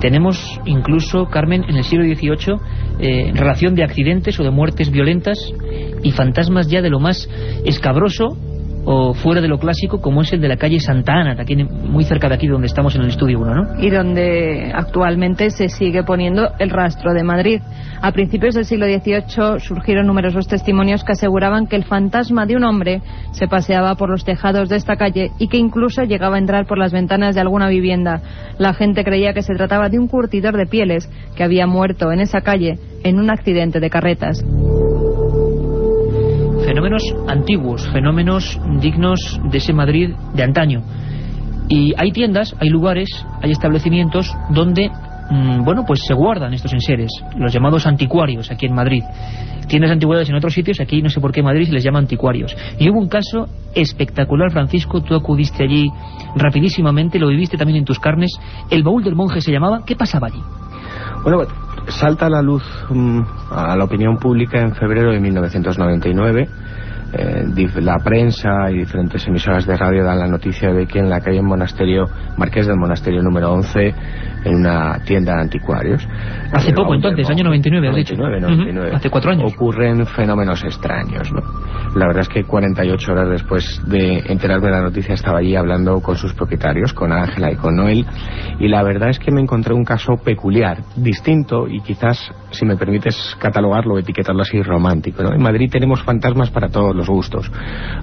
Tenemos incluso, Carmen, en el siglo XVIII, eh, relación de accidentes o de muertes violentas y fantasmas ya de lo más escabroso o fuera de lo clásico como es el de la calle Santa Ana, aquí muy cerca de aquí donde estamos en el estudio 1, ¿no? Y donde actualmente se sigue poniendo el rastro de Madrid. A principios del siglo XVIII surgieron numerosos testimonios que aseguraban que el fantasma de un hombre se paseaba por los tejados de esta calle y que incluso llegaba a entrar por las ventanas de alguna vivienda. La gente creía que se trataba de un curtidor de pieles que había muerto en esa calle en un accidente de carretas fenómenos antiguos, fenómenos dignos de ese Madrid de antaño. Y hay tiendas, hay lugares, hay establecimientos donde, mm, bueno, pues se guardan estos enseres, los llamados anticuarios aquí en Madrid. Tiendas antigüedades en otros sitios, aquí no sé por qué Madrid se les llama anticuarios. Y hubo un caso espectacular, Francisco, tú acudiste allí rapidísimamente, lo viviste también en tus carnes. El baúl del monje se llamaba, ¿qué pasaba allí? Bueno, salta a la luz mm, a la opinión pública en febrero de 1999. Eh, la prensa y diferentes emisoras de radio dan la noticia de que en la calle Monasterio, Marqués del Monasterio número 11, en una tienda de anticuarios. Hace poco entonces, año 99, has dicho. 99. Hace cuatro años. Ocurren fenómenos extraños, ¿no? La verdad es que 48 horas después de enterarme de la noticia estaba allí hablando con sus propietarios, con Ángela y con Noel, y la verdad es que me encontré un caso peculiar, distinto y quizás, si me permites catalogarlo, etiquetarlo así, romántico, ¿no? En Madrid tenemos fantasmas para todos los gustos.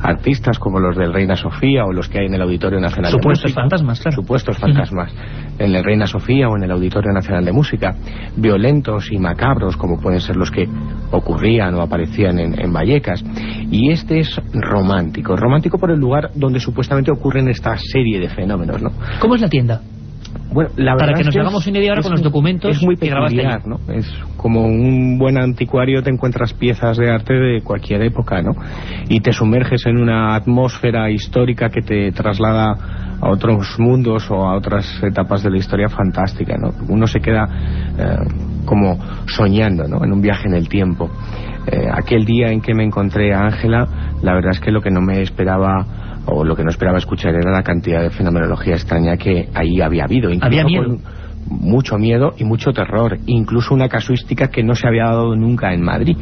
Artistas como los del Reina Sofía o los que hay en el Auditorio Nacional Supuestos de fantasmas, claro. Supuestos fantasmas. En el Reina Sofía o en el Auditorio Nacional de Música, violentos y macabros como pueden ser los que ocurrían o aparecían en, Vallecas. Y este es romántico, romántico por el lugar donde supuestamente ocurren esta serie de fenómenos, ¿no? ¿Cómo es la tienda? Bueno, la Para que nos es, hagamos una idea ahora con los documentos es muy peculiar, ¿no? Es como un buen anticuario te encuentras piezas de arte de cualquier época, ¿no? Y te sumerges en una atmósfera histórica que te traslada a otros mundos o a otras etapas de la historia fantástica, ¿no? Uno se queda eh, como soñando, ¿no? En un viaje en el tiempo. Eh, aquel día en que me encontré a Ángela, la verdad es que lo que no me esperaba o lo que no esperaba escuchar era la cantidad de fenomenología extraña que ahí había habido. había miedo. mucho miedo y mucho terror, incluso una casuística que no se había dado nunca en Madrid,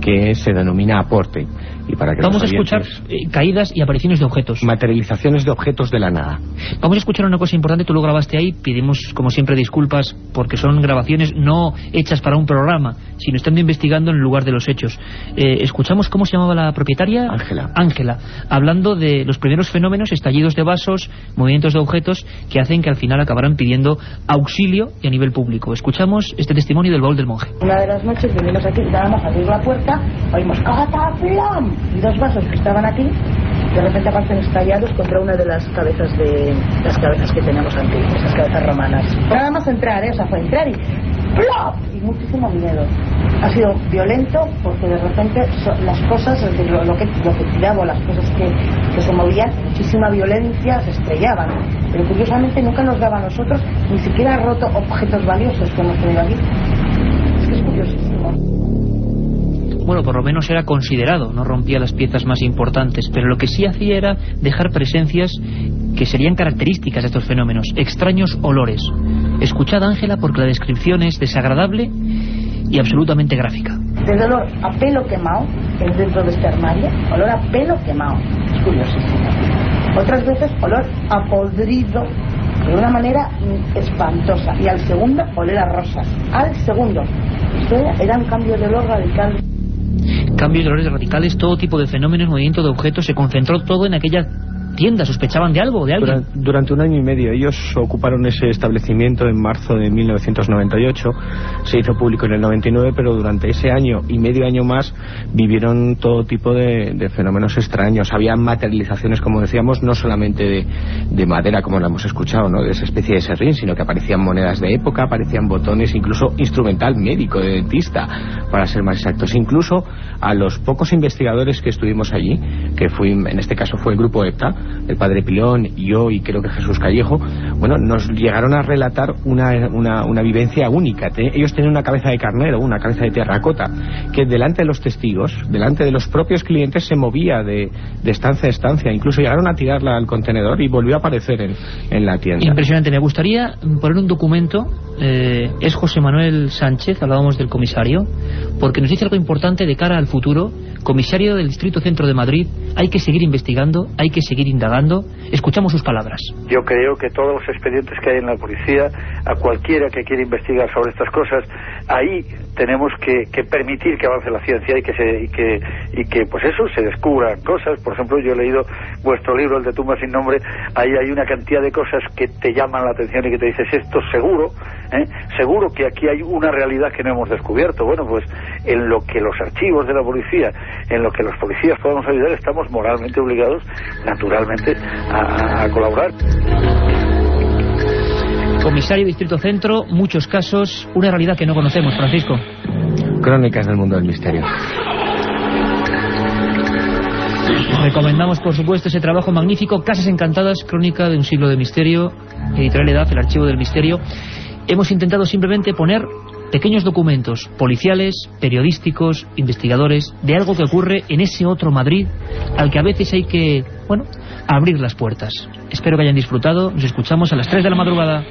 que se denomina aporte. Y para que Vamos a escuchar oyentes- eh, caídas y apariciones de objetos. Materializaciones de objetos de la nada. Vamos a escuchar una cosa importante, tú lo grabaste ahí, pedimos como siempre disculpas porque son grabaciones no hechas para un programa, sino estando investigando en el lugar de los hechos. Eh, escuchamos cómo se llamaba la propietaria. Ángela. Ángela, hablando de los primeros fenómenos, estallidos de vasos, movimientos de objetos que hacen que al final acabaran pidiendo auxilio y a nivel público. Escuchamos este testimonio del baúl del monje. Una de las noches venimos aquí, nada más abrir la puerta, oímos ¡Cataflam! Y dos vasos que estaban aquí, de repente aparecen estallados contra una de las cabezas de las cabezas que tenemos aquí, esas cabezas romanas. Nada más entrar, ¿eh? o sea, fue entrar y ¡plop! Y muchísimo miedo. Ha sido violento porque de repente so- las cosas, lo, que, lo que tiraba, las cosas que, que se movían, muchísima violencia, se estrellaban. Pero curiosamente nunca nos daba a nosotros, ni siquiera roto objetos valiosos que hemos tenido aquí. Bueno, por lo menos era considerado, no rompía las piezas más importantes, pero lo que sí hacía era dejar presencias que serían características de estos fenómenos, extraños olores. Escuchad, Ángela, porque la descripción es desagradable y absolutamente gráfica. Desde olor a pelo quemado, que es dentro de este armario, olor a pelo quemado. Es curiosísimo. Otras veces olor a podrido, de una manera espantosa. Y al segundo, oler a rosas. Al segundo. Esto era un cambio de olor radical. Cambios de olores radicales, todo tipo de fenómenos, movimiento de objetos, se concentró todo en aquella tienda. ¿Sospechaban de algo, de alguien? Durante, un año y medio ellos ocuparon ese establecimiento en marzo de 1998, se hizo público en el 99, pero durante ese año y medio año más vivieron todo tipo de, fenómenos extraños. Había materializaciones, como decíamos, no solamente de, de madera, como lo hemos escuchado, ¿no? de esa especie de serrín, sino que aparecían monedas de época, aparecían botones, incluso instrumental médico, de dentista, para ser más exactos. Incluso a los pocos investigadores que estuvimos allí, que fui, en este caso fue el grupo EPTA, el padre Pilón, yo y creo que Jesús Callejo, bueno, nos llegaron a relatar una, una, una vivencia única. Ellos tenían una cabeza de carnero, una cabeza de terracota, que delante de los testigos, delante de los propios clientes, se movía de, de estancia a estancia. Incluso llegaron a tirarla al contenedor y volvió a aparecer en, en la tienda. Impresionante. Me gustaría poner un documento. eh, es José Manuel Sánchez, hablábamos del comisario, porque nos dice algo importante de cara al futuro. Comisario del Distrito Centro de Madrid, hay que seguir investigando, hay que seguir indagando. Escuchamos sus palabras. Yo creo que todos los expedientes que hay en la policía, a cualquiera que quiera investigar sobre estas cosas, ahí tenemos que, permitir que avance la ciencia y que, se, y, que, y que, pues eso, se descubran cosas. Por ejemplo, yo he leído vuestro libro, el de Tumba sin nombre, ahí hay una cantidad de cosas que te llaman la atención y que te dices, esto seguro, ¿eh? seguro que aquí hay una realidad que no hemos descubierto. Bueno, pues en lo que los archivos de la policía, en lo que los policías podamos ayudar, estamos moralmente obligados, naturalmente, a- a- a colaborar. Comisario Distrito Centro, muchos casos, una realidad que no conocemos, Francisco. Crónicas del mundo del misterio. Recomendamos, por supuesto, ese trabajo magnífico, Casas Encantadas, Crónica de un siglo de misterio, Editorial Edad, el Archivo del Misterio. Hemos intentado simplemente poner pequeños documentos policiales, periodísticos, investigadores, de algo que ocurre en ese otro Madrid al que a veces hay que, bueno, abrir las puertas. Espero que hayan disfrutado. Nos escuchamos a las 3 de la madrugada.